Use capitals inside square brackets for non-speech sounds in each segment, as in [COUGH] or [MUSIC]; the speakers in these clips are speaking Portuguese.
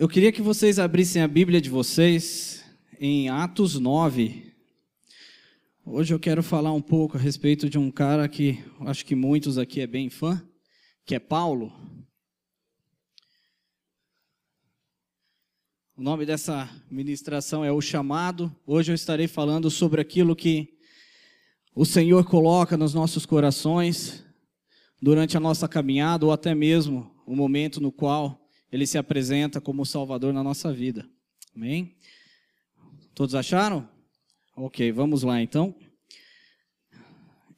Eu queria que vocês abrissem a Bíblia de vocês em Atos 9. Hoje eu quero falar um pouco a respeito de um cara que acho que muitos aqui é bem fã, que é Paulo. O nome dessa ministração é O Chamado. Hoje eu estarei falando sobre aquilo que o Senhor coloca nos nossos corações durante a nossa caminhada ou até mesmo o momento no qual ele se apresenta como Salvador na nossa vida. Amém? Todos acharam? Ok, vamos lá então.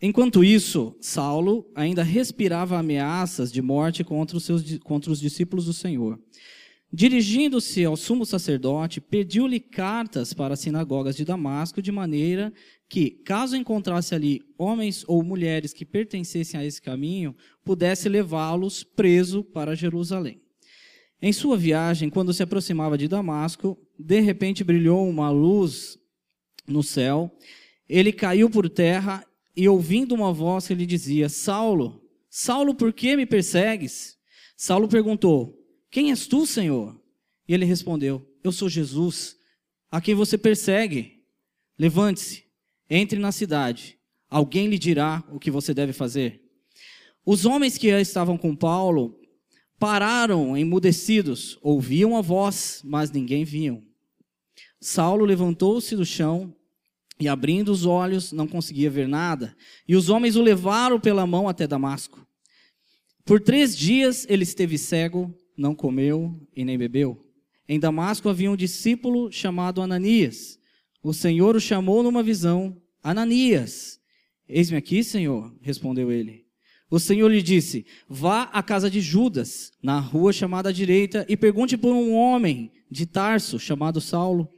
Enquanto isso, Saulo ainda respirava ameaças de morte contra os, seus, contra os discípulos do Senhor. Dirigindo-se ao sumo sacerdote, pediu-lhe cartas para as sinagogas de Damasco, de maneira que, caso encontrasse ali homens ou mulheres que pertencessem a esse caminho, pudesse levá-los preso para Jerusalém. Em sua viagem, quando se aproximava de Damasco, de repente brilhou uma luz no céu. Ele caiu por terra e, ouvindo uma voz que lhe dizia: Saulo, Saulo, por que me persegues? Saulo perguntou: quem és tu, Senhor? E ele respondeu: Eu sou Jesus, a quem você persegue. Levante-se, entre na cidade. Alguém lhe dirá o que você deve fazer. Os homens que estavam com Paulo pararam emudecidos, ouviam a voz, mas ninguém viam. Saulo levantou-se do chão e, abrindo os olhos, não conseguia ver nada. E os homens o levaram pela mão até Damasco. Por três dias ele esteve cego não comeu e nem bebeu. Em Damasco havia um discípulo chamado Ananias. O Senhor o chamou numa visão: Ananias. Eis-me aqui, Senhor, respondeu ele. O Senhor lhe disse: Vá à casa de Judas, na rua chamada à direita, e pergunte por um homem de Tarso chamado Saulo.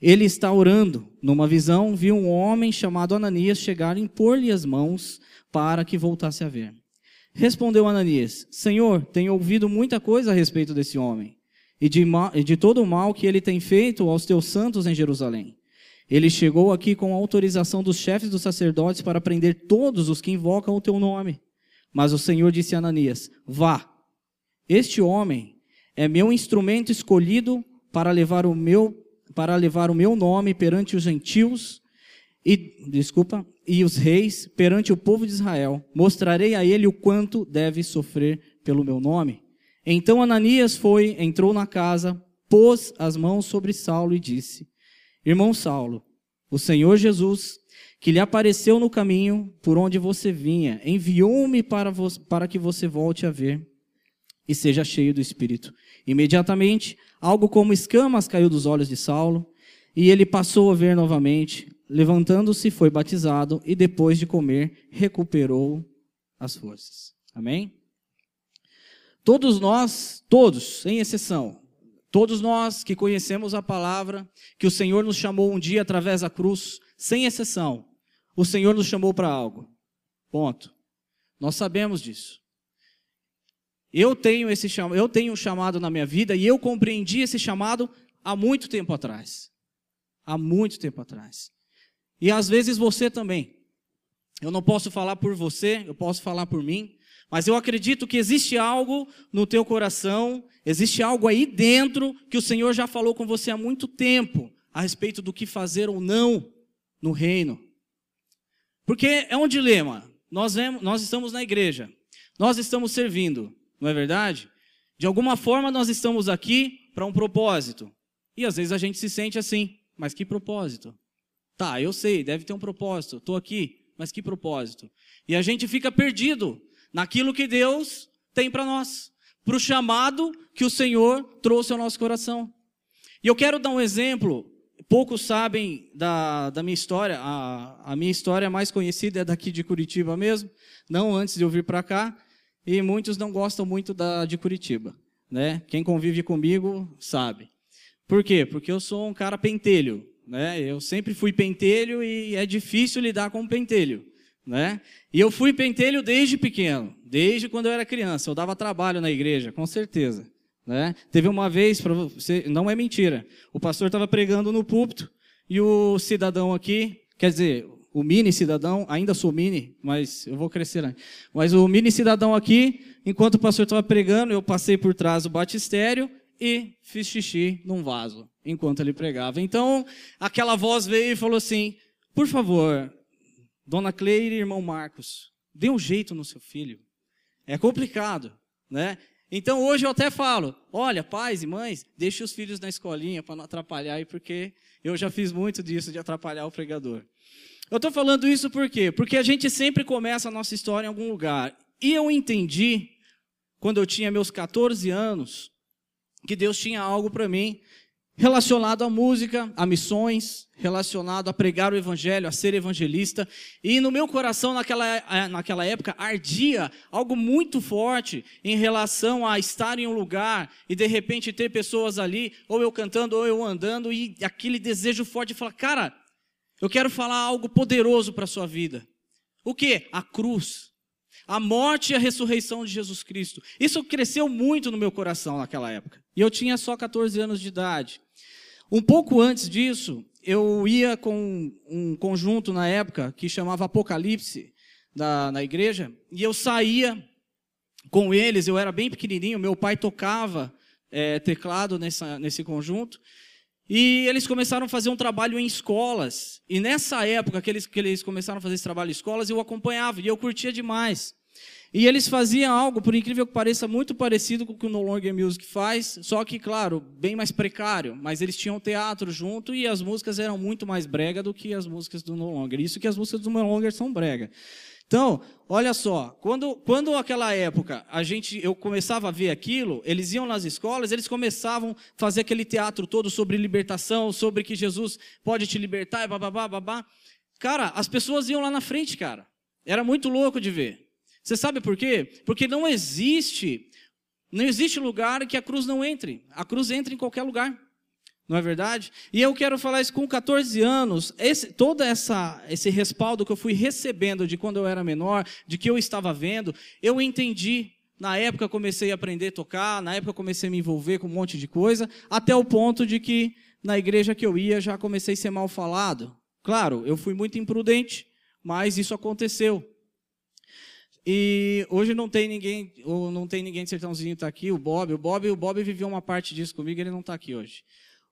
Ele está orando. Numa visão, viu um homem chamado Ananias chegar e impor-lhe as mãos para que voltasse a ver. Respondeu Ananias: Senhor, tenho ouvido muita coisa a respeito desse homem e de, e de todo o mal que ele tem feito aos teus santos em Jerusalém. Ele chegou aqui com autorização dos chefes dos sacerdotes para prender todos os que invocam o teu nome. Mas o Senhor disse a Ananias: Vá. Este homem é meu instrumento escolhido para levar o meu para levar o meu nome perante os gentios e desculpa, e os reis perante o povo de Israel. Mostrarei a ele o quanto deve sofrer pelo meu nome. Então Ananias foi, entrou na casa, pôs as mãos sobre Saulo e disse: Irmão Saulo, o Senhor Jesus, que lhe apareceu no caminho por onde você vinha, enviou-me para, para que você volte a ver e seja cheio do Espírito. Imediatamente, algo como escamas caiu dos olhos de Saulo, e ele passou a ver novamente. Levantando-se, foi batizado e depois de comer, recuperou as forças. Amém? Todos nós, todos, sem exceção, todos nós que conhecemos a palavra, que o Senhor nos chamou um dia através da cruz, sem exceção, o Senhor nos chamou para algo. Ponto. Nós sabemos disso. Eu tenho esse chamado, eu tenho um chamado na minha vida e eu compreendi esse chamado há muito tempo atrás. Há muito tempo atrás. E às vezes você também. Eu não posso falar por você, eu posso falar por mim, mas eu acredito que existe algo no teu coração, existe algo aí dentro que o Senhor já falou com você há muito tempo a respeito do que fazer ou não no reino. Porque é um dilema. Nós, vemos, nós estamos na igreja, nós estamos servindo, não é verdade? De alguma forma nós estamos aqui para um propósito. E às vezes a gente se sente assim, mas que propósito? Tá, eu sei, deve ter um propósito, estou aqui, mas que propósito? E a gente fica perdido naquilo que Deus tem para nós, para o chamado que o Senhor trouxe ao nosso coração. E eu quero dar um exemplo. Poucos sabem da, da minha história. A, a minha história mais conhecida é daqui de Curitiba mesmo, não antes de eu vir para cá. E muitos não gostam muito da, de Curitiba. Né? Quem convive comigo sabe. Por quê? Porque eu sou um cara pentelho. Né? Eu sempre fui pentelho e é difícil lidar com pentelho. Né? E eu fui pentelho desde pequeno, desde quando eu era criança. Eu dava trabalho na igreja, com certeza. Né? Teve uma vez, você, não é mentira, o pastor estava pregando no púlpito e o cidadão aqui, quer dizer, o mini cidadão, ainda sou mini, mas eu vou crescer. Né? Mas o mini cidadão aqui, enquanto o pastor estava pregando, eu passei por trás do batistério e fiz xixi num vaso, enquanto ele pregava. Então, aquela voz veio e falou assim: Por favor, dona Cleire e irmão Marcos, dê um jeito no seu filho. É complicado, né? Então hoje eu até falo, olha, pais e mães, deixe os filhos na escolinha para não atrapalhar aí, porque eu já fiz muito disso de atrapalhar o pregador. Eu estou falando isso por quê? Porque a gente sempre começa a nossa história em algum lugar. E eu entendi, quando eu tinha meus 14 anos, que Deus tinha algo para mim relacionado à música, a missões, relacionado a pregar o evangelho, a ser evangelista. E no meu coração, naquela, eh, naquela época, ardia algo muito forte em relação a estar em um lugar e de repente ter pessoas ali, ou eu cantando, ou eu andando, e aquele desejo forte de falar, cara, eu quero falar algo poderoso para a sua vida. O que? A cruz. A morte e a ressurreição de Jesus Cristo. Isso cresceu muito no meu coração naquela época. E eu tinha só 14 anos de idade. Um pouco antes disso, eu ia com um conjunto na época que chamava Apocalipse da, na igreja, e eu saía com eles, eu era bem pequenininho, meu pai tocava é, teclado nessa, nesse conjunto, e eles começaram a fazer um trabalho em escolas. E nessa época que eles, que eles começaram a fazer esse trabalho em escolas, eu acompanhava e eu curtia demais. E eles faziam algo, por incrível que pareça, muito parecido com o que o No Longer Music faz, só que, claro, bem mais precário. Mas eles tinham teatro junto e as músicas eram muito mais brega do que as músicas do No Longer. Isso que as músicas do No Longer são brega. Então, olha só, quando, quando aquela época a gente, eu começava a ver aquilo, eles iam nas escolas, eles começavam a fazer aquele teatro todo sobre libertação, sobre que Jesus pode te libertar, e babá, babá. Cara, as pessoas iam lá na frente, cara. Era muito louco de ver. Você sabe por quê? Porque não existe, não existe lugar que a cruz não entre. A cruz entra em qualquer lugar. Não é verdade? E eu quero falar isso com 14 anos, esse, todo essa, esse respaldo que eu fui recebendo de quando eu era menor, de que eu estava vendo, eu entendi. Na época comecei a aprender a tocar, na época comecei a me envolver com um monte de coisa, até o ponto de que na igreja que eu ia já comecei a ser mal falado. Claro, eu fui muito imprudente, mas isso aconteceu. E hoje não tem ninguém, ou não tem ninguém de Sertãozinho está aqui, o Bob. O Bob, o Bob viveu uma parte disso comigo, ele não está aqui hoje.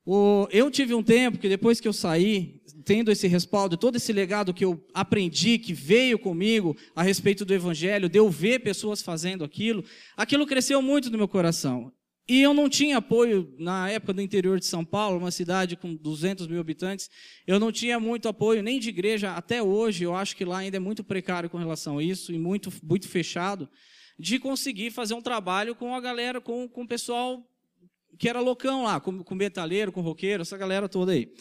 O, eu tive um tempo que depois que eu saí, tendo esse respaldo, todo esse legado que eu aprendi, que veio comigo a respeito do Evangelho, de eu ver pessoas fazendo aquilo, aquilo cresceu muito no meu coração. E eu não tinha apoio na época do interior de São Paulo, uma cidade com 200 mil habitantes. Eu não tinha muito apoio nem de igreja até hoje. Eu acho que lá ainda é muito precário com relação a isso e muito, muito fechado de conseguir fazer um trabalho com a galera, com, com o pessoal que era loucão lá, com, com metaleiro, com roqueiro, essa galera toda aí.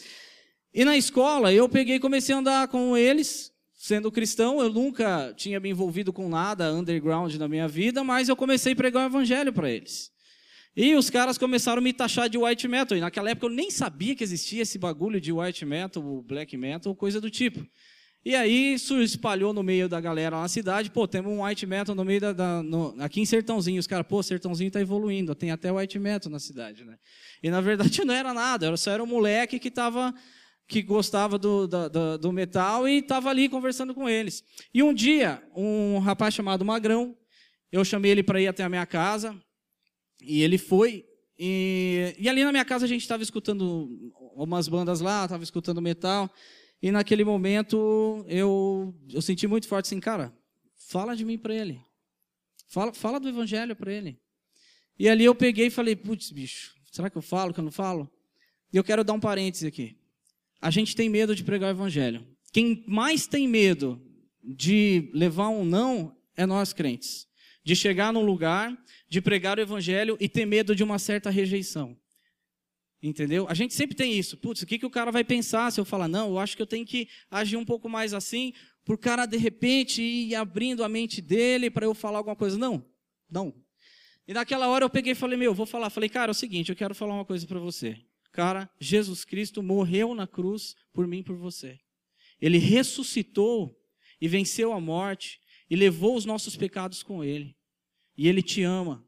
E na escola eu peguei e comecei a andar com eles, sendo cristão. Eu nunca tinha me envolvido com nada underground na minha vida, mas eu comecei a pregar o evangelho para eles. E os caras começaram a me taxar de white metal. E naquela época eu nem sabia que existia esse bagulho de white metal, black metal, coisa do tipo. E aí isso espalhou no meio da galera lá na cidade. Pô, temos um white metal no meio da. da no, aqui em Sertãozinho. Os caras, pô, Sertãozinho está evoluindo. Tem até white metal na cidade, né? E na verdade [LAUGHS] não era nada. Eu só era um moleque que tava que gostava do, do, do metal e estava ali conversando com eles. E um dia, um rapaz chamado Magrão, eu chamei ele para ir até a minha casa. E ele foi. E, e ali na minha casa a gente estava escutando umas bandas lá, estava escutando metal. E naquele momento eu, eu senti muito forte assim, cara, fala de mim para ele. Fala, fala do evangelho para ele. E ali eu peguei e falei, putz, bicho, será que eu falo, que eu não falo? E eu quero dar um parêntese aqui. A gente tem medo de pregar o evangelho. Quem mais tem medo de levar um não é nós crentes. De chegar num lugar de pregar o evangelho e ter medo de uma certa rejeição. Entendeu? A gente sempre tem isso. Putz, o que, que o cara vai pensar se eu falar, não, eu acho que eu tenho que agir um pouco mais assim, para o cara de repente ir abrindo a mente dele para eu falar alguma coisa. Não, não. E naquela hora eu peguei e falei, meu, vou falar. Falei, cara, é o seguinte, eu quero falar uma coisa para você. Cara, Jesus Cristo morreu na cruz por mim e por você. Ele ressuscitou e venceu a morte e levou os nossos pecados com ele. E ele te ama.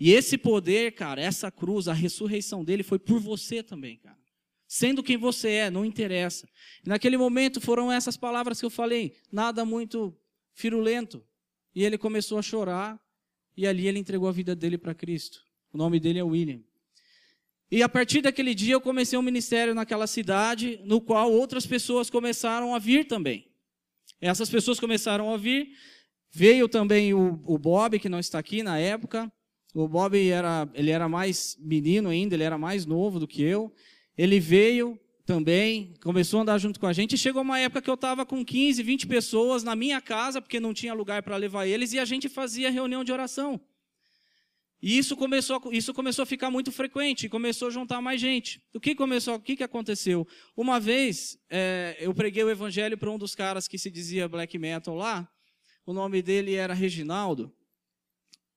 E esse poder, cara, essa cruz, a ressurreição dele foi por você também, cara. Sendo quem você é, não interessa. E naquele momento foram essas palavras que eu falei, nada muito firulento. E ele começou a chorar, e ali ele entregou a vida dele para Cristo. O nome dele é William. E a partir daquele dia eu comecei um ministério naquela cidade, no qual outras pessoas começaram a vir também. Essas pessoas começaram a vir, veio também o, o Bob, que não está aqui na época, o Bob era, ele era mais menino ainda, ele era mais novo do que eu. Ele veio também, começou a andar junto com a gente. E chegou uma época que eu estava com 15, 20 pessoas na minha casa, porque não tinha lugar para levar eles, e a gente fazia reunião de oração. E isso começou, isso começou a ficar muito frequente, começou a juntar mais gente. O que começou, o que, que aconteceu? Uma vez, é, eu preguei o evangelho para um dos caras que se dizia black metal lá, o nome dele era Reginaldo,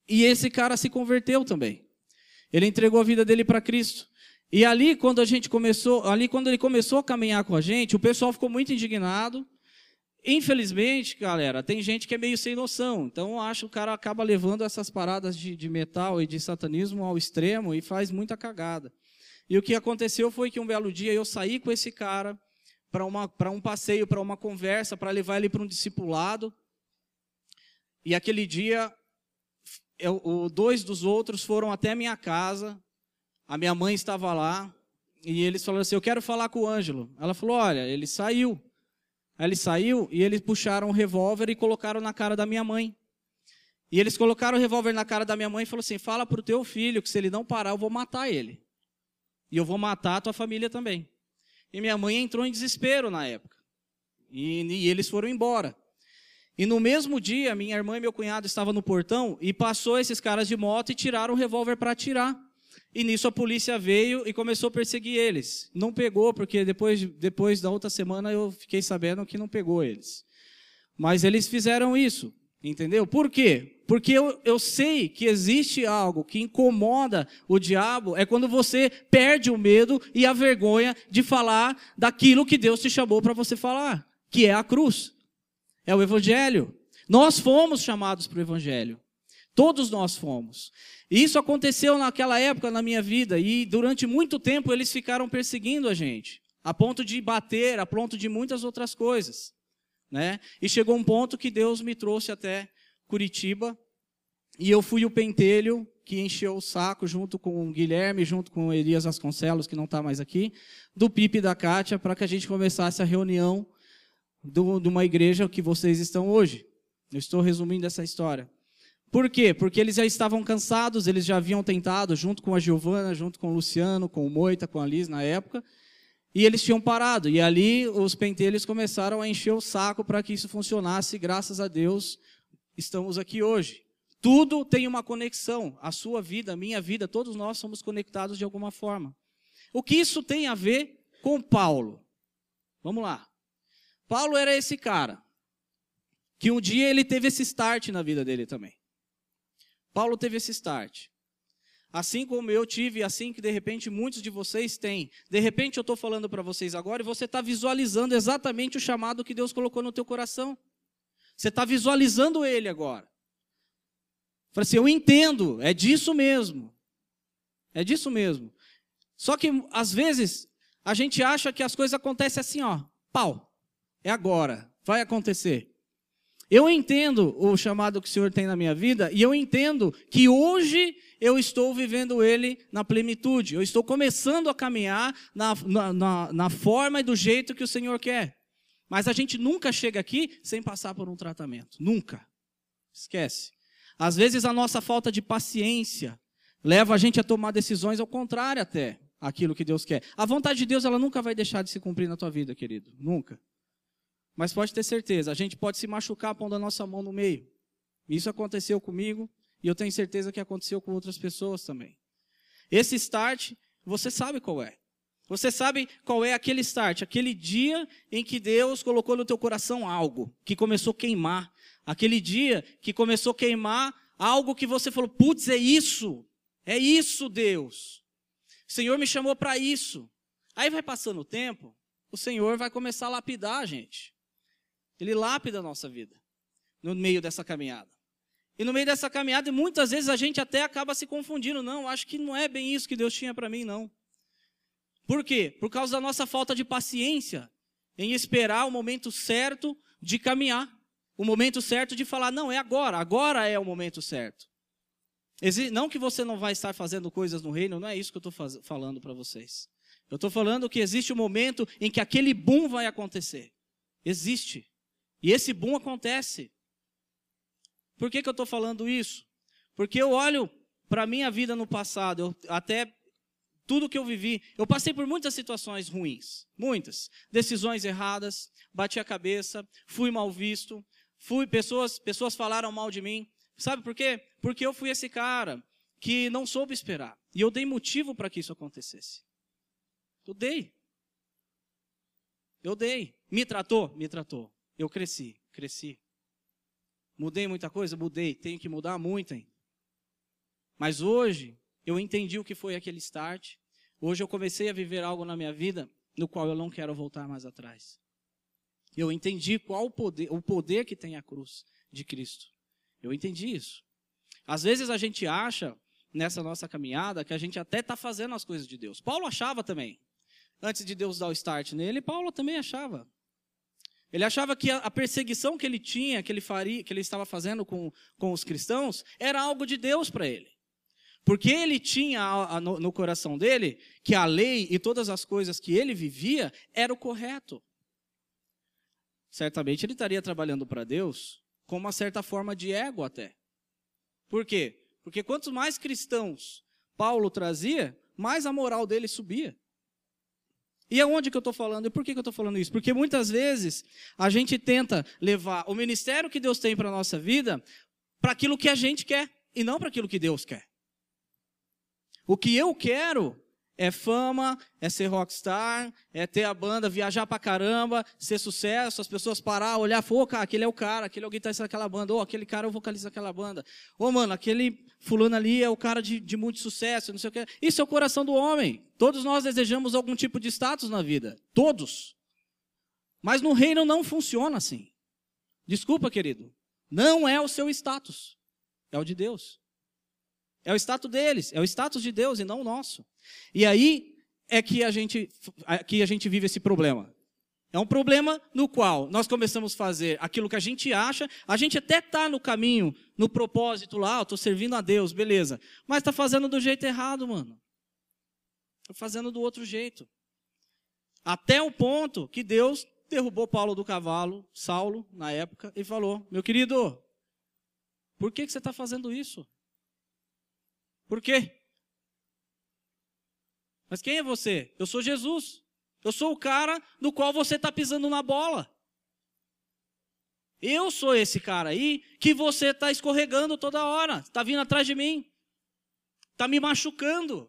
e esse cara se converteu também. Ele entregou a vida dele para Cristo. E ali, quando a gente começou, ali quando ele começou a caminhar com a gente, o pessoal ficou muito indignado. Infelizmente, galera, tem gente que é meio sem noção. Então, acho que o cara acaba levando essas paradas de, de metal e de satanismo ao extremo e faz muita cagada. E o que aconteceu foi que um belo dia eu saí com esse cara para um passeio, para uma conversa, para levar ele para um discipulado. E aquele dia eu, o, dois dos outros foram até a minha casa, a minha mãe estava lá, e eles falaram assim: Eu quero falar com o Ângelo. Ela falou: Olha, ele saiu. Aí ele saiu e eles puxaram o um revólver e colocaram na cara da minha mãe. E eles colocaram o revólver na cara da minha mãe e falou assim: Fala para o teu filho que se ele não parar, eu vou matar ele. E eu vou matar a tua família também. E minha mãe entrou em desespero na época. E, e eles foram embora. E no mesmo dia, minha irmã e meu cunhado estavam no portão e passou esses caras de moto e tiraram o revólver para atirar. E nisso a polícia veio e começou a perseguir eles. Não pegou, porque depois, depois da outra semana eu fiquei sabendo que não pegou eles. Mas eles fizeram isso, entendeu? Por quê? Porque eu, eu sei que existe algo que incomoda o diabo, é quando você perde o medo e a vergonha de falar daquilo que Deus te chamou para você falar, que é a cruz. É o Evangelho. Nós fomos chamados para o Evangelho. Todos nós fomos. E isso aconteceu naquela época na minha vida, e durante muito tempo eles ficaram perseguindo a gente, a ponto de bater, a ponto de muitas outras coisas. Né? E chegou um ponto que Deus me trouxe até Curitiba, e eu fui o pentelho que encheu o saco junto com o Guilherme, junto com o Elias Vasconcelos, que não está mais aqui, do Pipe e da Kátia, para que a gente começasse a reunião do, de uma igreja que vocês estão hoje. Eu estou resumindo essa história. Por quê? Porque eles já estavam cansados, eles já haviam tentado, junto com a Giovana, junto com o Luciano, com o Moita, com a Liz na época, e eles tinham parado. E ali os pentelhos começaram a encher o saco para que isso funcionasse, graças a Deus estamos aqui hoje. Tudo tem uma conexão. A sua vida, a minha vida, todos nós somos conectados de alguma forma. O que isso tem a ver com Paulo? Vamos lá. Paulo era esse cara que um dia ele teve esse start na vida dele também. Paulo teve esse start. Assim como eu tive, assim que de repente muitos de vocês têm. De repente eu estou falando para vocês agora e você está visualizando exatamente o chamado que Deus colocou no teu coração. Você está visualizando ele agora. Falei assim, eu entendo, é disso mesmo. É disso mesmo. Só que às vezes a gente acha que as coisas acontecem assim, ó, pau. É agora, vai acontecer. Eu entendo o chamado que o Senhor tem na minha vida e eu entendo que hoje eu estou vivendo ele na plenitude. Eu estou começando a caminhar na, na, na, na forma e do jeito que o Senhor quer. Mas a gente nunca chega aqui sem passar por um tratamento. Nunca. Esquece. Às vezes a nossa falta de paciência leva a gente a tomar decisões ao contrário até aquilo que Deus quer. A vontade de Deus ela nunca vai deixar de se cumprir na tua vida, querido. Nunca. Mas pode ter certeza, a gente pode se machucar pondo a nossa mão no meio. Isso aconteceu comigo e eu tenho certeza que aconteceu com outras pessoas também. Esse start, você sabe qual é. Você sabe qual é aquele start, aquele dia em que Deus colocou no teu coração algo que começou a queimar. Aquele dia que começou a queimar algo que você falou: "Putz, é isso. É isso, Deus. O Senhor me chamou para isso". Aí vai passando o tempo, o Senhor vai começar a lapidar a gente. Ele lapida a nossa vida no meio dessa caminhada. E no meio dessa caminhada, muitas vezes a gente até acaba se confundindo. Não, acho que não é bem isso que Deus tinha para mim, não. Por quê? Por causa da nossa falta de paciência em esperar o momento certo de caminhar, o momento certo de falar, não, é agora, agora é o momento certo. Não que você não vai estar fazendo coisas no reino, não é isso que eu estou falando para vocês. Eu estou falando que existe um momento em que aquele boom vai acontecer. Existe. E esse boom acontece. Por que, que eu estou falando isso? Porque eu olho para a minha vida no passado, eu, até tudo que eu vivi, eu passei por muitas situações ruins, muitas, decisões erradas, bati a cabeça, fui mal visto, fui pessoas, pessoas falaram mal de mim. Sabe por quê? Porque eu fui esse cara que não soube esperar. E eu dei motivo para que isso acontecesse. Eu dei. Eu dei. Me tratou? Me tratou. Eu cresci, cresci. Mudei muita coisa? Mudei. Tenho que mudar muito, hein? Mas hoje, eu entendi o que foi aquele start. Hoje eu comecei a viver algo na minha vida no qual eu não quero voltar mais atrás. Eu entendi qual o poder, o poder que tem a cruz de Cristo. Eu entendi isso. Às vezes a gente acha nessa nossa caminhada que a gente até está fazendo as coisas de Deus. Paulo achava também. Antes de Deus dar o start nele, Paulo também achava. Ele achava que a perseguição que ele tinha, que ele faria, que ele estava fazendo com, com os cristãos, era algo de Deus para ele. Porque ele tinha no coração dele que a lei e todas as coisas que ele vivia era o correto. Certamente ele estaria trabalhando para Deus com uma certa forma de ego até. Por quê? Porque quanto mais cristãos Paulo trazia, mais a moral dele subia. E aonde que eu estou falando? E por que, que eu estou falando isso? Porque muitas vezes a gente tenta levar o ministério que Deus tem para a nossa vida para aquilo que a gente quer e não para aquilo que Deus quer. O que eu quero é fama, é ser rockstar, é ter a banda, viajar pra caramba, ser sucesso, as pessoas parar, olhar, pô, cara, aquele é o cara, aquele é o guitarrista daquela banda, ou aquele cara é o vocalista daquela banda. Ô, mano, aquele fulano ali é o cara de, de muito sucesso, não sei o que. Isso é o coração do homem. Todos nós desejamos algum tipo de status na vida. Todos. Mas no reino não funciona assim. Desculpa, querido. Não é o seu status. É o de Deus. É o status deles, é o status de Deus e não o nosso. E aí é que a gente, que a gente vive esse problema. É um problema no qual nós começamos a fazer aquilo que a gente acha, a gente até está no caminho, no propósito lá, estou servindo a Deus, beleza. Mas está fazendo do jeito errado, mano. Está fazendo do outro jeito. Até o ponto que Deus derrubou Paulo do cavalo, Saulo, na época, e falou: Meu querido, por que, que você está fazendo isso? Por quê? Mas quem é você? Eu sou Jesus. Eu sou o cara no qual você está pisando na bola. Eu sou esse cara aí que você está escorregando toda hora. Está vindo atrás de mim. Está me machucando.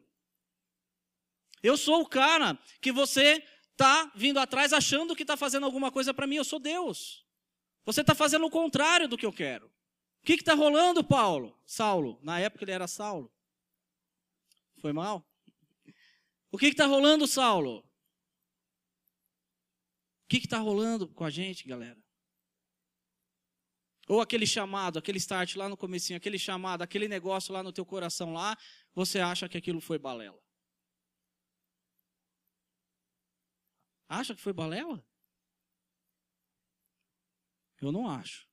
Eu sou o cara que você está vindo atrás achando que está fazendo alguma coisa para mim. Eu sou Deus. Você está fazendo o contrário do que eu quero. O que está rolando, Paulo? Saulo. Na época ele era Saulo. Foi mal? O que está rolando, Saulo? O que está rolando com a gente, galera? Ou aquele chamado, aquele start lá no comecinho, aquele chamado, aquele negócio lá no teu coração lá, você acha que aquilo foi balela? Acha que foi balela? Eu não acho.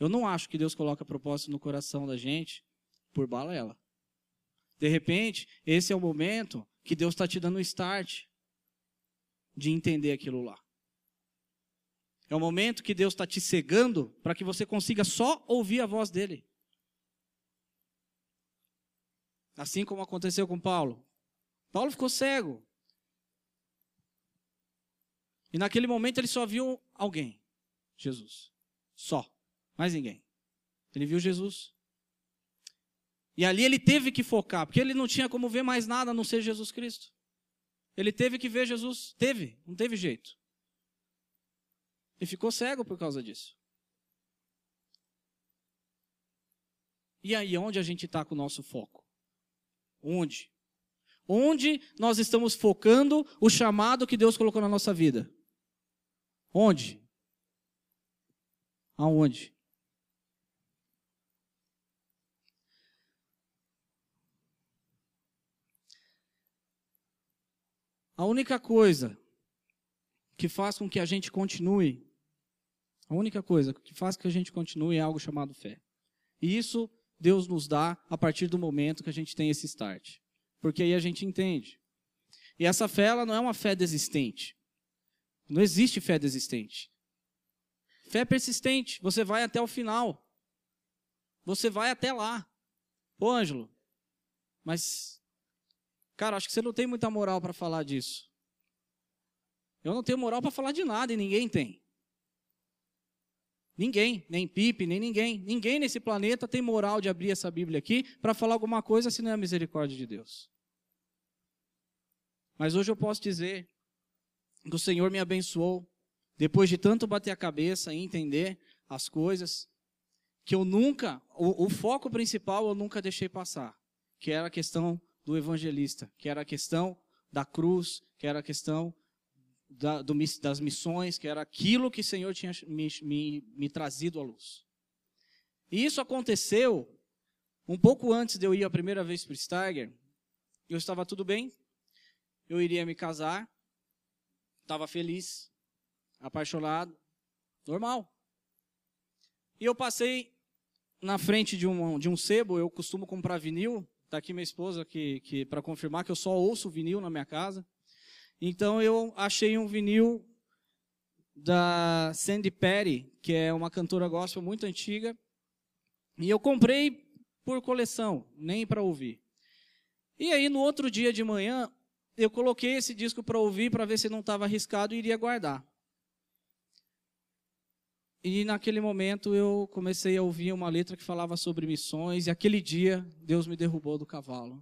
Eu não acho que Deus coloca propósito no coração da gente por balela. De repente, esse é o momento que Deus está te dando o start de entender aquilo lá. É o momento que Deus está te cegando para que você consiga só ouvir a voz dele. Assim como aconteceu com Paulo. Paulo ficou cego. E naquele momento ele só viu alguém: Jesus. Só. Mais ninguém. Ele viu Jesus. E ali ele teve que focar, porque ele não tinha como ver mais nada a não ser Jesus Cristo. Ele teve que ver Jesus. Teve, não teve jeito. E ficou cego por causa disso. E aí, onde a gente está com o nosso foco? Onde? Onde nós estamos focando o chamado que Deus colocou na nossa vida? Onde? Aonde? A única coisa que faz com que a gente continue, a única coisa que faz com que a gente continue é algo chamado fé. E isso Deus nos dá a partir do momento que a gente tem esse start. Porque aí a gente entende. E essa fé, ela não é uma fé desistente. Não existe fé desistente. Fé persistente. Você vai até o final. Você vai até lá. Ô, Ângelo, mas, cara, acho que você não tem muita moral para falar disso. Eu não tenho moral para falar de nada e ninguém tem. Ninguém, nem Pipe, nem ninguém. Ninguém nesse planeta tem moral de abrir essa Bíblia aqui para falar alguma coisa se não é a misericórdia de Deus. Mas hoje eu posso dizer que o Senhor me abençoou, depois de tanto bater a cabeça e entender as coisas, que eu nunca, o, o foco principal eu nunca deixei passar, que era a questão do evangelista, que era a questão da cruz, que era a questão da, do, das missões, que era aquilo que o Senhor tinha me, me, me trazido à luz. E isso aconteceu um pouco antes de eu ir a primeira vez para o Steiger. Eu estava tudo bem, eu iria me casar, estava feliz, apaixonado, normal. E eu passei na frente de um, de um sebo, eu costumo comprar vinil, está aqui minha esposa que, que para confirmar que eu só ouço vinil na minha casa. Então eu achei um vinil da Sandy Perry, que é uma cantora gospel muito antiga, e eu comprei por coleção, nem para ouvir. E aí no outro dia de manhã, eu coloquei esse disco para ouvir para ver se não estava arriscado e iria guardar. E naquele momento eu comecei a ouvir uma letra que falava sobre missões, e aquele dia Deus me derrubou do cavalo.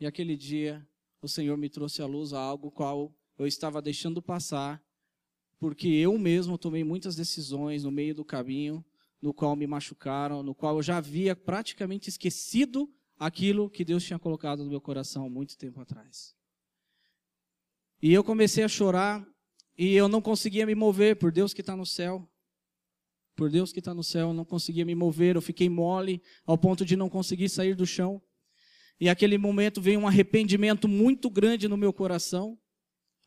E aquele dia o Senhor me trouxe à luz algo qual eu estava deixando passar, porque eu mesmo tomei muitas decisões no meio do caminho, no qual me machucaram, no qual eu já havia praticamente esquecido aquilo que Deus tinha colocado no meu coração muito tempo atrás. E eu comecei a chorar e eu não conseguia me mover por Deus que está no céu. Por Deus que está no céu, não conseguia me mover, eu fiquei mole ao ponto de não conseguir sair do chão. E aquele momento veio um arrependimento muito grande no meu coração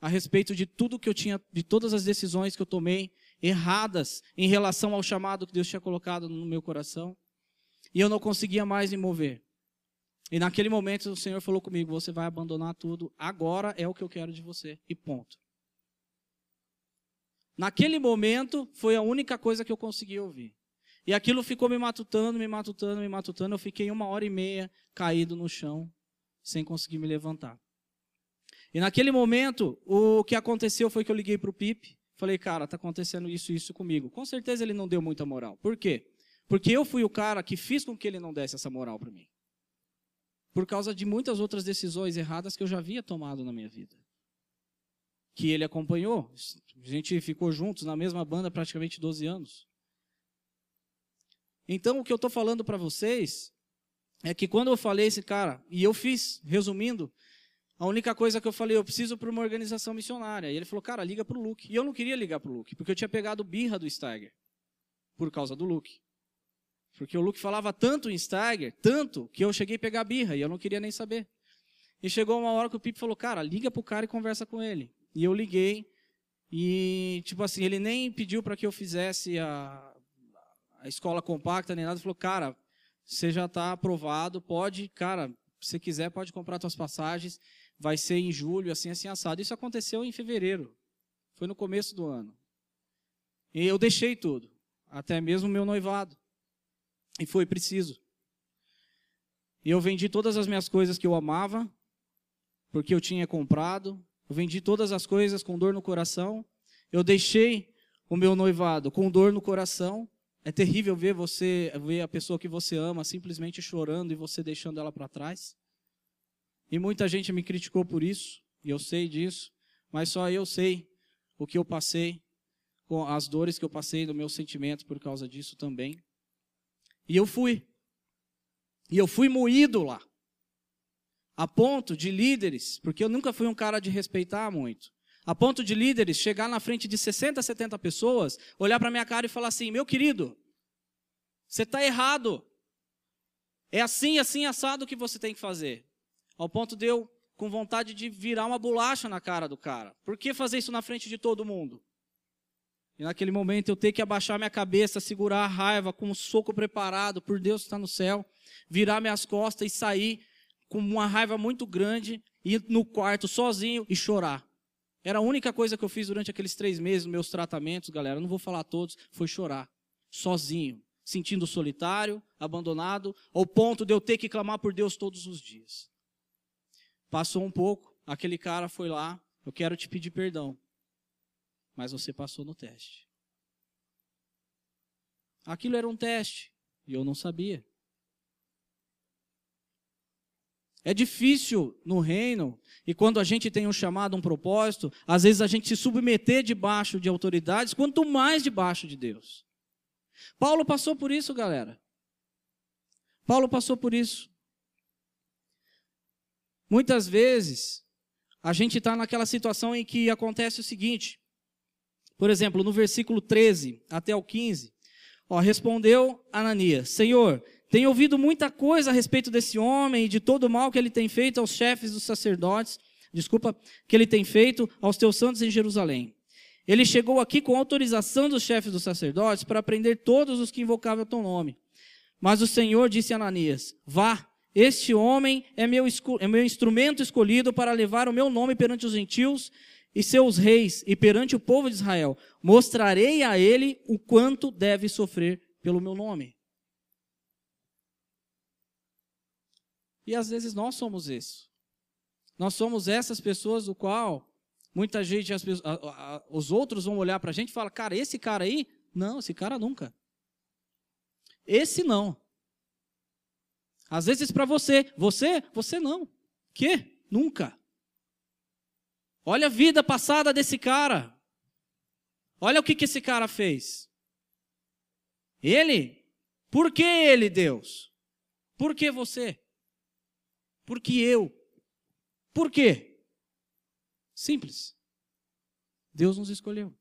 a respeito de tudo que eu tinha, de todas as decisões que eu tomei erradas em relação ao chamado que Deus tinha colocado no meu coração. E eu não conseguia mais me mover. E naquele momento o Senhor falou comigo: Você vai abandonar tudo, agora é o que eu quero de você. E ponto. Naquele momento foi a única coisa que eu consegui ouvir. E aquilo ficou me matutando, me matutando, me matutando. Eu fiquei uma hora e meia caído no chão, sem conseguir me levantar. E naquele momento, o que aconteceu foi que eu liguei para o Pipe. Falei, cara, está acontecendo isso e isso comigo. Com certeza ele não deu muita moral. Por quê? Porque eu fui o cara que fiz com que ele não desse essa moral para mim por causa de muitas outras decisões erradas que eu já havia tomado na minha vida. Que ele acompanhou. A gente ficou juntos na mesma banda praticamente 12 anos. Então, o que eu estou falando para vocês é que quando eu falei esse cara, e eu fiz, resumindo, a única coisa que eu falei, eu preciso para uma organização missionária. E ele falou, cara, liga para o Luke. E eu não queria ligar para o Luke, porque eu tinha pegado birra do Steiger, por causa do Luke. Porque o Luke falava tanto em Steiger, tanto, que eu cheguei a pegar birra e eu não queria nem saber. E chegou uma hora que o Pipe falou, cara, liga pro cara e conversa com ele. E eu liguei e, tipo assim, ele nem pediu para que eu fizesse a, a escola compacta nem nada. Ele falou, cara, você já está aprovado, pode, cara, se quiser, pode comprar suas passagens. Vai ser em julho, assim, assim, assado. Isso aconteceu em fevereiro. Foi no começo do ano. E eu deixei tudo, até mesmo meu noivado. E foi preciso. E eu vendi todas as minhas coisas que eu amava, porque eu tinha comprado. Eu vendi todas as coisas com dor no coração. Eu deixei o meu noivado com dor no coração. É terrível ver você, ver a pessoa que você ama simplesmente chorando e você deixando ela para trás. E muita gente me criticou por isso, e eu sei disso, mas só eu sei o que eu passei, com as dores que eu passei no meu sentimento por causa disso também. E eu fui. E eu fui moído lá. A ponto de líderes, porque eu nunca fui um cara de respeitar muito. A ponto de líderes chegar na frente de 60, 70 pessoas, olhar para minha cara e falar assim: meu querido, você está errado. É assim, assim, assado que você tem que fazer. Ao ponto de eu com vontade de virar uma bolacha na cara do cara. Por que fazer isso na frente de todo mundo? E naquele momento eu ter que abaixar minha cabeça, segurar a raiva com um soco preparado por Deus está no céu, virar minhas costas e sair com uma raiva muito grande, ir no quarto sozinho e chorar. Era a única coisa que eu fiz durante aqueles três meses, meus tratamentos, galera. não vou falar todos, foi chorar. Sozinho, sentindo solitário, abandonado, ao ponto de eu ter que clamar por Deus todos os dias. Passou um pouco, aquele cara foi lá, eu quero te pedir perdão mas você passou no teste. Aquilo era um teste e eu não sabia. É difícil no reino, e quando a gente tem um chamado, um propósito, às vezes a gente se submeter debaixo de autoridades, quanto mais debaixo de Deus. Paulo passou por isso, galera. Paulo passou por isso. Muitas vezes, a gente está naquela situação em que acontece o seguinte: por exemplo, no versículo 13 até o 15, ó, respondeu Ananias: Senhor, tenho ouvido muita coisa a respeito desse homem e de todo o mal que ele tem feito aos chefes dos sacerdotes, desculpa, que ele tem feito aos teus santos em Jerusalém. Ele chegou aqui com autorização dos chefes dos sacerdotes para prender todos os que invocavam o teu nome. Mas o Senhor disse a Ananias: Vá, este homem é meu, é meu instrumento escolhido para levar o meu nome perante os gentios e seus reis e perante o povo de Israel, mostrarei a ele o quanto deve sofrer pelo meu nome. E às vezes nós somos isso. Nós somos essas pessoas do qual muita gente, as, a, a, os outros vão olhar para a gente e falar, cara, esse cara aí, não, esse cara nunca. Esse não. Às vezes para você, você, você não. Que? Nunca. Olha a vida passada desse cara. Olha o que, que esse cara fez. Ele? Por que ele, Deus? Por que você? Por que eu? Por quê? Simples. Deus nos escolheu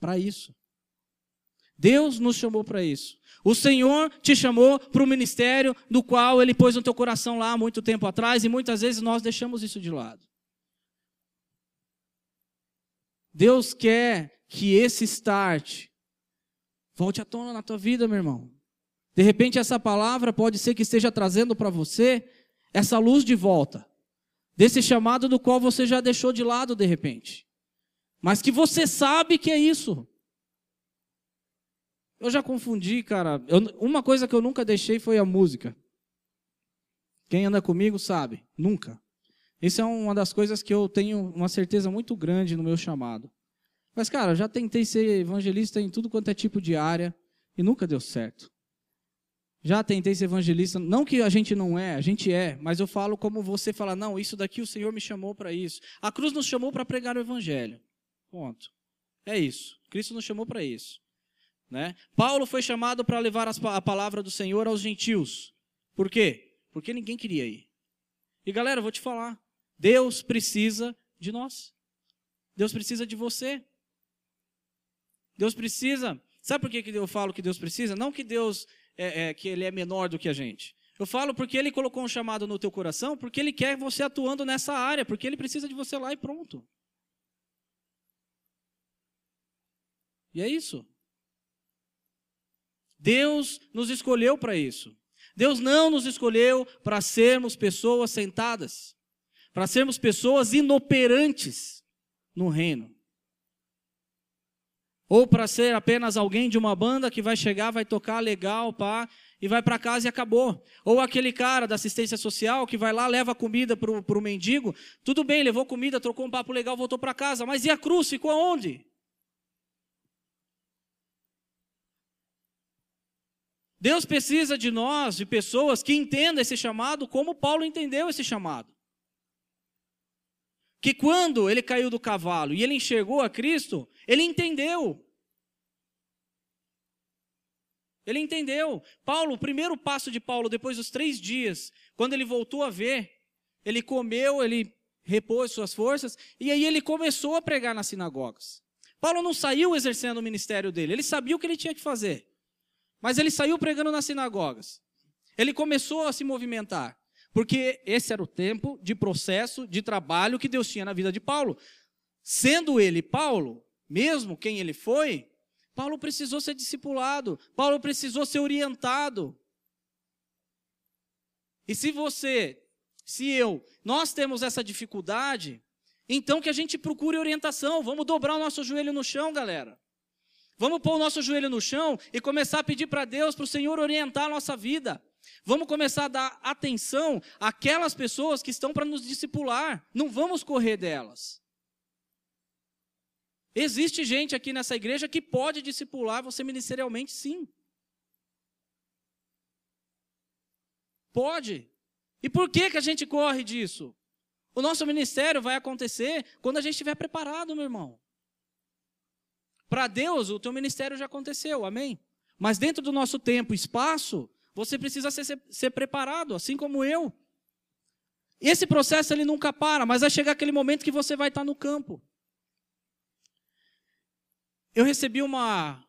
para isso. Deus nos chamou para isso. O Senhor te chamou para o ministério do qual Ele pôs no teu coração lá há muito tempo atrás e muitas vezes nós deixamos isso de lado. Deus quer que esse start volte à tona na tua vida, meu irmão. De repente, essa palavra pode ser que esteja trazendo para você essa luz de volta, desse chamado do qual você já deixou de lado de repente, mas que você sabe que é isso. Eu já confundi, cara. Eu, uma coisa que eu nunca deixei foi a música. Quem anda comigo sabe, nunca. Isso é uma das coisas que eu tenho uma certeza muito grande no meu chamado. Mas, cara, já tentei ser evangelista em tudo quanto é tipo de área e nunca deu certo. Já tentei ser evangelista, não que a gente não é, a gente é, mas eu falo como você fala, não, isso daqui o Senhor me chamou para isso. A cruz nos chamou para pregar o evangelho. Ponto. É isso. Cristo nos chamou para isso. Né? Paulo foi chamado para levar a palavra do Senhor aos gentios. Por quê? Porque ninguém queria ir. E galera, eu vou te falar. Deus precisa de nós. Deus precisa de você. Deus precisa. Sabe por que eu falo que Deus precisa? Não que Deus é, é, que ele é menor do que a gente. Eu falo porque ele colocou um chamado no teu coração, porque ele quer você atuando nessa área, porque ele precisa de você lá e pronto. E é isso. Deus nos escolheu para isso. Deus não nos escolheu para sermos pessoas sentadas para sermos pessoas inoperantes no reino. Ou para ser apenas alguém de uma banda que vai chegar, vai tocar legal, pá, e vai para casa e acabou. Ou aquele cara da assistência social que vai lá, leva comida para o mendigo. Tudo bem, levou comida, trocou um papo legal, voltou para casa. Mas e a cruz? Ficou aonde? Deus precisa de nós, de pessoas que entendam esse chamado como Paulo entendeu esse chamado que quando ele caiu do cavalo e ele enxergou a Cristo, ele entendeu. Ele entendeu. Paulo, o primeiro passo de Paulo, depois dos três dias, quando ele voltou a ver, ele comeu, ele repôs suas forças, e aí ele começou a pregar nas sinagogas. Paulo não saiu exercendo o ministério dele, ele sabia o que ele tinha que fazer. Mas ele saiu pregando nas sinagogas. Ele começou a se movimentar. Porque esse era o tempo de processo, de trabalho que Deus tinha na vida de Paulo. Sendo ele Paulo, mesmo quem ele foi, Paulo precisou ser discipulado, Paulo precisou ser orientado. E se você, se eu, nós temos essa dificuldade, então que a gente procure orientação. Vamos dobrar o nosso joelho no chão, galera. Vamos pôr o nosso joelho no chão e começar a pedir para Deus, para o Senhor orientar a nossa vida. Vamos começar a dar atenção àquelas pessoas que estão para nos discipular. Não vamos correr delas. Existe gente aqui nessa igreja que pode discipular você ministerialmente, sim. Pode. E por que, que a gente corre disso? O nosso ministério vai acontecer quando a gente estiver preparado, meu irmão. Para Deus, o teu ministério já aconteceu, amém? Mas dentro do nosso tempo e espaço, você precisa ser, ser, ser, preparado, assim como eu. Esse processo ele nunca para, mas vai chegar aquele momento que você vai estar no campo. Eu recebi uma,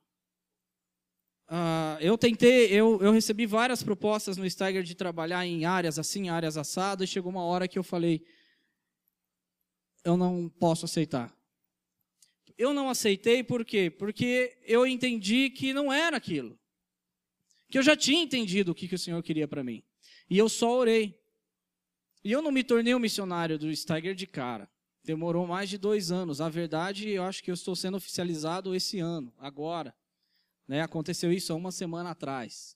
Uh, eu tentei, eu, eu recebi várias propostas no Steiger de trabalhar em áreas assim, áreas assadas, e chegou uma hora que eu falei, eu não posso aceitar. Eu não aceitei por quê? Porque eu entendi que não era aquilo. Que eu já tinha entendido o que, que o Senhor queria para mim. E eu só orei. E eu não me tornei um missionário do Steiger de cara. Demorou mais de dois anos. A verdade, eu acho que eu estou sendo oficializado esse ano, agora. Né? Aconteceu isso há uma semana atrás.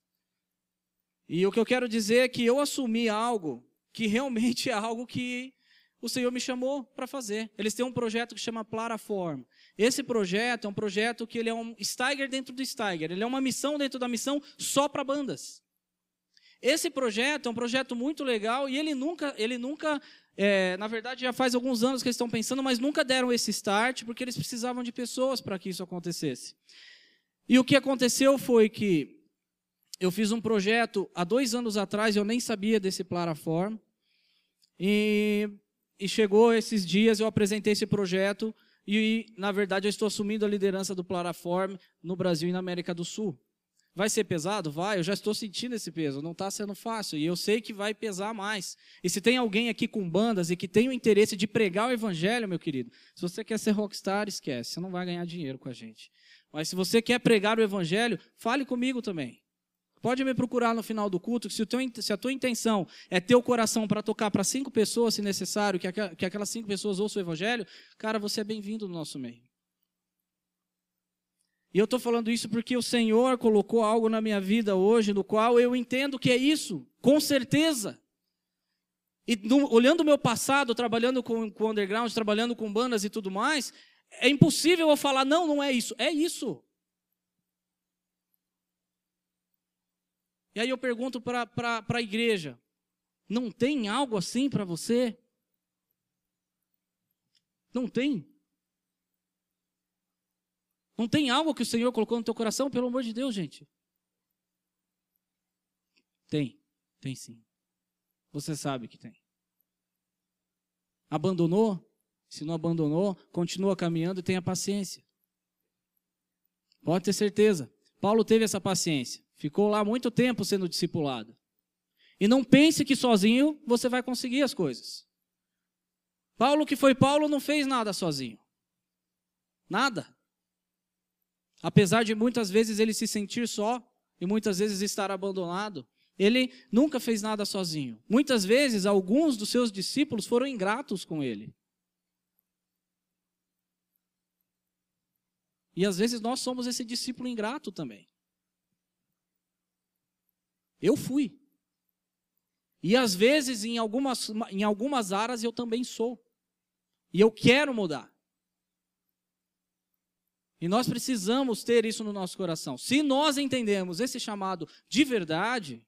E o que eu quero dizer é que eu assumi algo que realmente é algo que o Senhor me chamou para fazer. Eles têm um projeto que chama Plaraform. Esse projeto é um projeto que ele é um Steiger dentro do Steiger. Ele é uma missão dentro da missão só para bandas. Esse projeto é um projeto muito legal e ele nunca, ele nunca, é, na verdade já faz alguns anos que eles estão pensando, mas nunca deram esse start porque eles precisavam de pessoas para que isso acontecesse. E o que aconteceu foi que eu fiz um projeto há dois anos atrás, eu nem sabia desse plataforma. E, e chegou esses dias, eu apresentei esse projeto e, na verdade, eu estou assumindo a liderança do Plataform no Brasil e na América do Sul. Vai ser pesado? Vai, eu já estou sentindo esse peso, não está sendo fácil, e eu sei que vai pesar mais. E se tem alguém aqui com bandas e que tem o interesse de pregar o evangelho, meu querido, se você quer ser rockstar, esquece, você não vai ganhar dinheiro com a gente. Mas se você quer pregar o evangelho, fale comigo também. Pode me procurar no final do culto, se, teu, se a tua intenção é ter o coração para tocar para cinco pessoas, se necessário, que, que aquelas cinco pessoas ouçam o evangelho, cara, você é bem-vindo no nosso meio. E eu estou falando isso porque o Senhor colocou algo na minha vida hoje, no qual eu entendo que é isso, com certeza. E no, olhando o meu passado, trabalhando com, com underground, trabalhando com bandas e tudo mais, é impossível eu falar, não, não é isso. É isso. E aí eu pergunto para a igreja: não tem algo assim para você? Não tem? Não tem algo que o Senhor colocou no teu coração? Pelo amor de Deus, gente. Tem, tem sim. Você sabe que tem. Abandonou? Se não abandonou, continua caminhando e tenha paciência. Pode ter certeza. Paulo teve essa paciência. Ficou lá muito tempo sendo discipulado. E não pense que sozinho você vai conseguir as coisas. Paulo, que foi Paulo, não fez nada sozinho. Nada. Apesar de muitas vezes ele se sentir só e muitas vezes estar abandonado, ele nunca fez nada sozinho. Muitas vezes, alguns dos seus discípulos foram ingratos com ele. E às vezes nós somos esse discípulo ingrato também. Eu fui. E às vezes, em algumas, em algumas áreas, eu também sou. E eu quero mudar. E nós precisamos ter isso no nosso coração. Se nós entendemos esse chamado de verdade,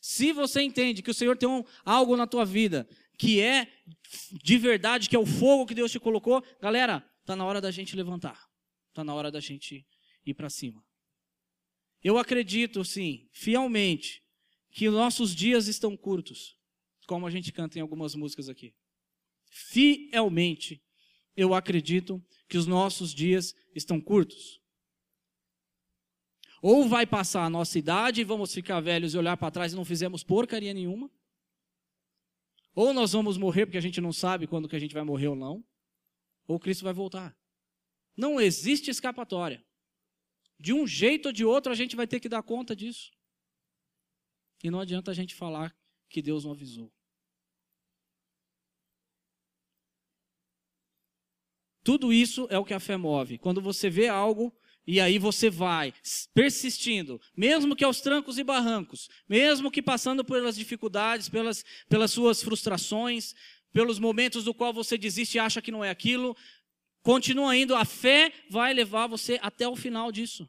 se você entende que o Senhor tem um, algo na tua vida que é de verdade, que é o fogo que Deus te colocou, galera, está na hora da gente levantar. Está na hora da gente ir para cima. Eu acredito, sim, fielmente, que nossos dias estão curtos, como a gente canta em algumas músicas aqui. Fielmente, eu acredito que os nossos dias estão curtos. Ou vai passar a nossa idade e vamos ficar velhos e olhar para trás e não fizemos porcaria nenhuma. Ou nós vamos morrer porque a gente não sabe quando que a gente vai morrer ou não, ou Cristo vai voltar. Não existe escapatória. De um jeito ou de outro a gente vai ter que dar conta disso. E não adianta a gente falar que Deus não avisou. Tudo isso é o que a fé move. Quando você vê algo e aí você vai persistindo, mesmo que aos trancos e barrancos, mesmo que passando pelas dificuldades, pelas, pelas suas frustrações, pelos momentos do qual você desiste e acha que não é aquilo, continua indo, a fé vai levar você até o final disso.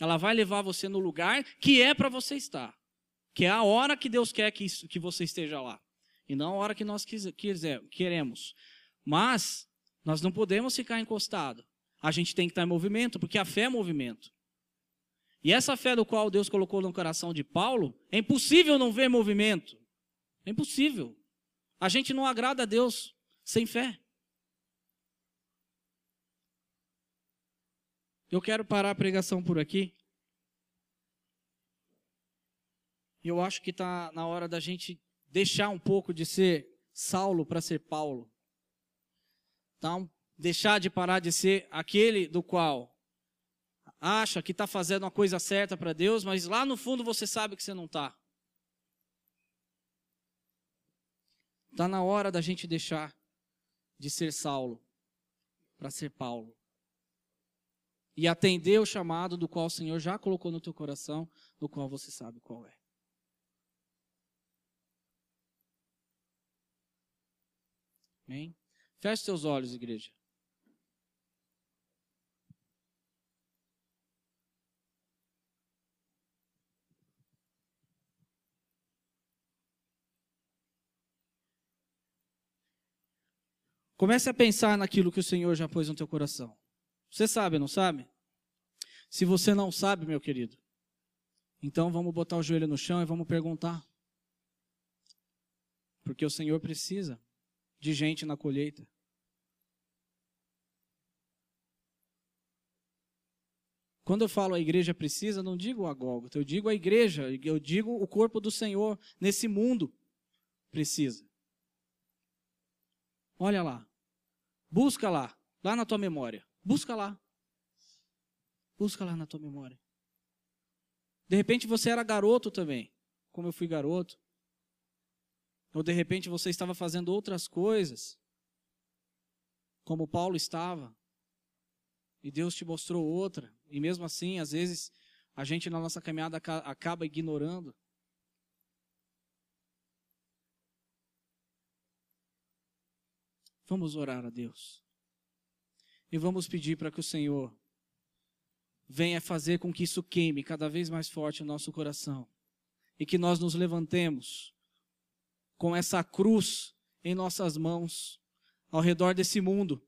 Ela vai levar você no lugar que é para você estar. Que é a hora que Deus quer que, isso, que você esteja lá. E não a hora que nós quiser, queremos. Mas nós não podemos ficar encostado. A gente tem que estar em movimento, porque a fé é movimento. E essa fé do qual Deus colocou no coração de Paulo, é impossível não ver movimento. É impossível. A gente não agrada a Deus sem fé. Eu quero parar a pregação por aqui. E eu acho que está na hora da gente deixar um pouco de ser Saulo para ser Paulo. Então, deixar de parar de ser aquele do qual acha que está fazendo uma coisa certa para Deus, mas lá no fundo você sabe que você não está. Está na hora da gente deixar de ser Saulo para ser Paulo e atender o chamado do qual o Senhor já colocou no teu coração, do qual você sabe qual é. Amém? Feche seus olhos, igreja. Comece a pensar naquilo que o Senhor já pôs no teu coração. Você sabe, não sabe? Se você não sabe, meu querido, então vamos botar o joelho no chão e vamos perguntar. Porque o Senhor precisa de gente na colheita. Quando eu falo a igreja precisa, não digo a Gólgota, eu digo a igreja, eu digo o corpo do Senhor nesse mundo precisa. Olha lá. Busca lá, lá na tua memória. Busca lá. Busca lá na tua memória. De repente você era garoto também, como eu fui garoto. Ou de repente você estava fazendo outras coisas, como Paulo estava. E Deus te mostrou outra. E mesmo assim, às vezes, a gente na nossa caminhada acaba ignorando. Vamos orar a Deus. E vamos pedir para que o Senhor venha fazer com que isso queime cada vez mais forte o nosso coração. E que nós nos levantemos com essa cruz em nossas mãos, ao redor desse mundo.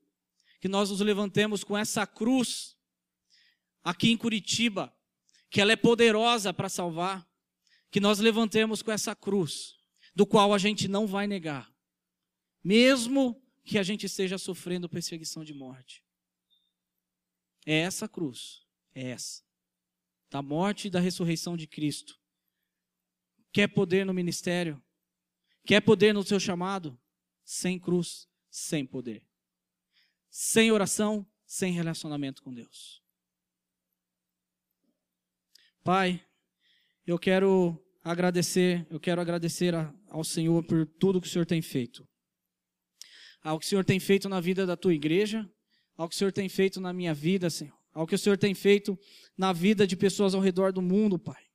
Que nós nos levantemos com essa cruz aqui em Curitiba, que ela é poderosa para salvar. Que nós levantemos com essa cruz, do qual a gente não vai negar, mesmo que a gente esteja sofrendo perseguição de morte. É essa cruz, é essa. Da morte e da ressurreição de Cristo. Quer poder no ministério? Quer poder no seu chamado? Sem cruz, sem poder. Sem oração, sem relacionamento com Deus. Pai, eu quero agradecer, eu quero agradecer ao Senhor por tudo que o Senhor tem feito. Ao que o Senhor tem feito na vida da tua igreja, ao que o Senhor tem feito na minha vida, Senhor, ao que o Senhor tem feito na vida de pessoas ao redor do mundo, Pai.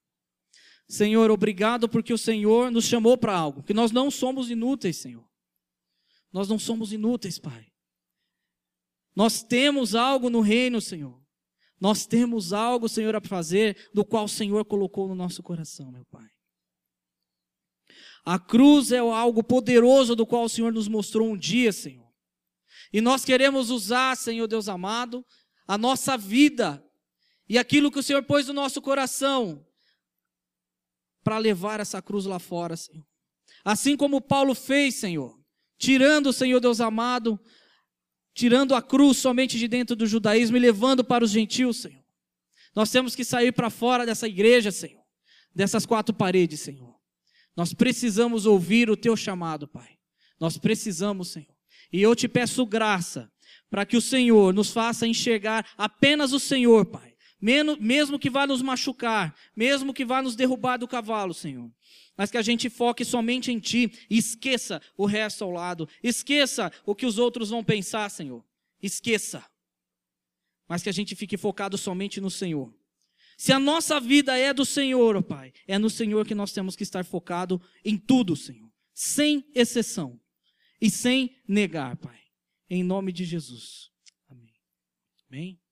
Senhor, obrigado porque o Senhor nos chamou para algo, que nós não somos inúteis, Senhor. Nós não somos inúteis, Pai. Nós temos algo no reino, Senhor. Nós temos algo, Senhor, a fazer, do qual o Senhor colocou no nosso coração, meu Pai. A cruz é algo poderoso do qual o Senhor nos mostrou um dia, Senhor. E nós queremos usar, Senhor Deus amado, a nossa vida e aquilo que o Senhor pôs no nosso coração para levar essa cruz lá fora, Senhor. Assim como Paulo fez, Senhor, tirando, Senhor Deus amado, tirando a cruz somente de dentro do judaísmo e levando para os gentios, Senhor. Nós temos que sair para fora dessa igreja, Senhor, dessas quatro paredes, Senhor. Nós precisamos ouvir o teu chamado, Pai. Nós precisamos, Senhor. E eu te peço graça para que o Senhor nos faça enxergar apenas o Senhor, Pai. Mesmo que vá nos machucar, mesmo que vá nos derrubar do cavalo, Senhor. Mas que a gente foque somente em Ti e esqueça o resto ao lado. Esqueça o que os outros vão pensar, Senhor. Esqueça. Mas que a gente fique focado somente no Senhor. Se a nossa vida é do Senhor, ó Pai, é no Senhor que nós temos que estar focado em tudo, Senhor, sem exceção e sem negar, Pai. Em nome de Jesus. Amém. Amém.